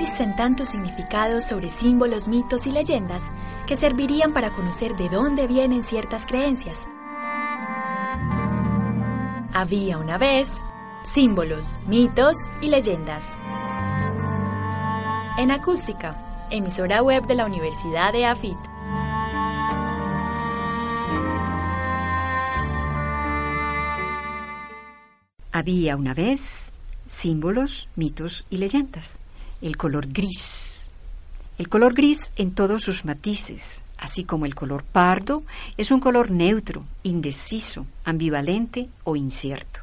Existen tantos significados sobre símbolos, mitos y leyendas que servirían para conocer de dónde vienen ciertas creencias. Había una vez símbolos, mitos y leyendas. En acústica, emisora web de la Universidad de AFIT. Había una vez símbolos, mitos y leyendas. El color gris. El color gris en todos sus matices, así como el color pardo, es un color neutro, indeciso, ambivalente o incierto.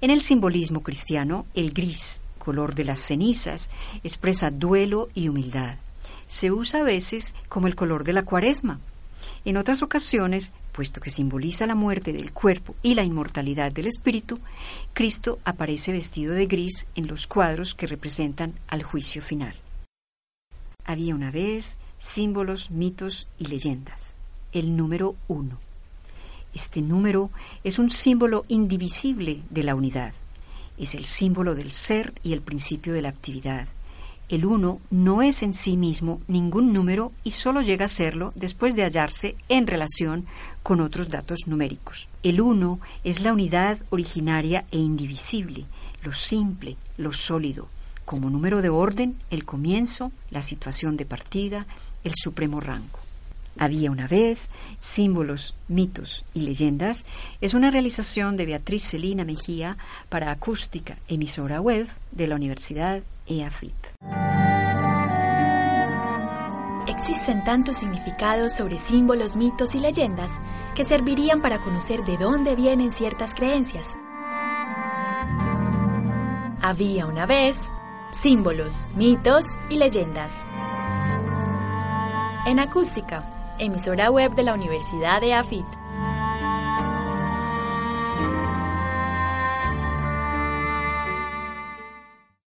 En el simbolismo cristiano, el gris, color de las cenizas, expresa duelo y humildad. Se usa a veces como el color de la cuaresma. En otras ocasiones, puesto que simboliza la muerte del cuerpo y la inmortalidad del espíritu, Cristo aparece vestido de gris en los cuadros que representan al juicio final. Había una vez símbolos, mitos y leyendas. El número uno. Este número es un símbolo indivisible de la unidad. Es el símbolo del ser y el principio de la actividad. El uno no es en sí mismo ningún número y solo llega a serlo después de hallarse en relación con otros datos numéricos. El uno es la unidad originaria e indivisible, lo simple, lo sólido, como número de orden, el comienzo, la situación de partida, el supremo rango. Había una vez, símbolos, mitos y leyendas es una realización de Beatriz Celina Mejía para Acústica, emisora web de la Universidad EAFIT. Existen tantos significados sobre símbolos, mitos y leyendas que servirían para conocer de dónde vienen ciertas creencias. Había una vez símbolos, mitos y leyendas. En acústica, emisora web de la Universidad de AFIT.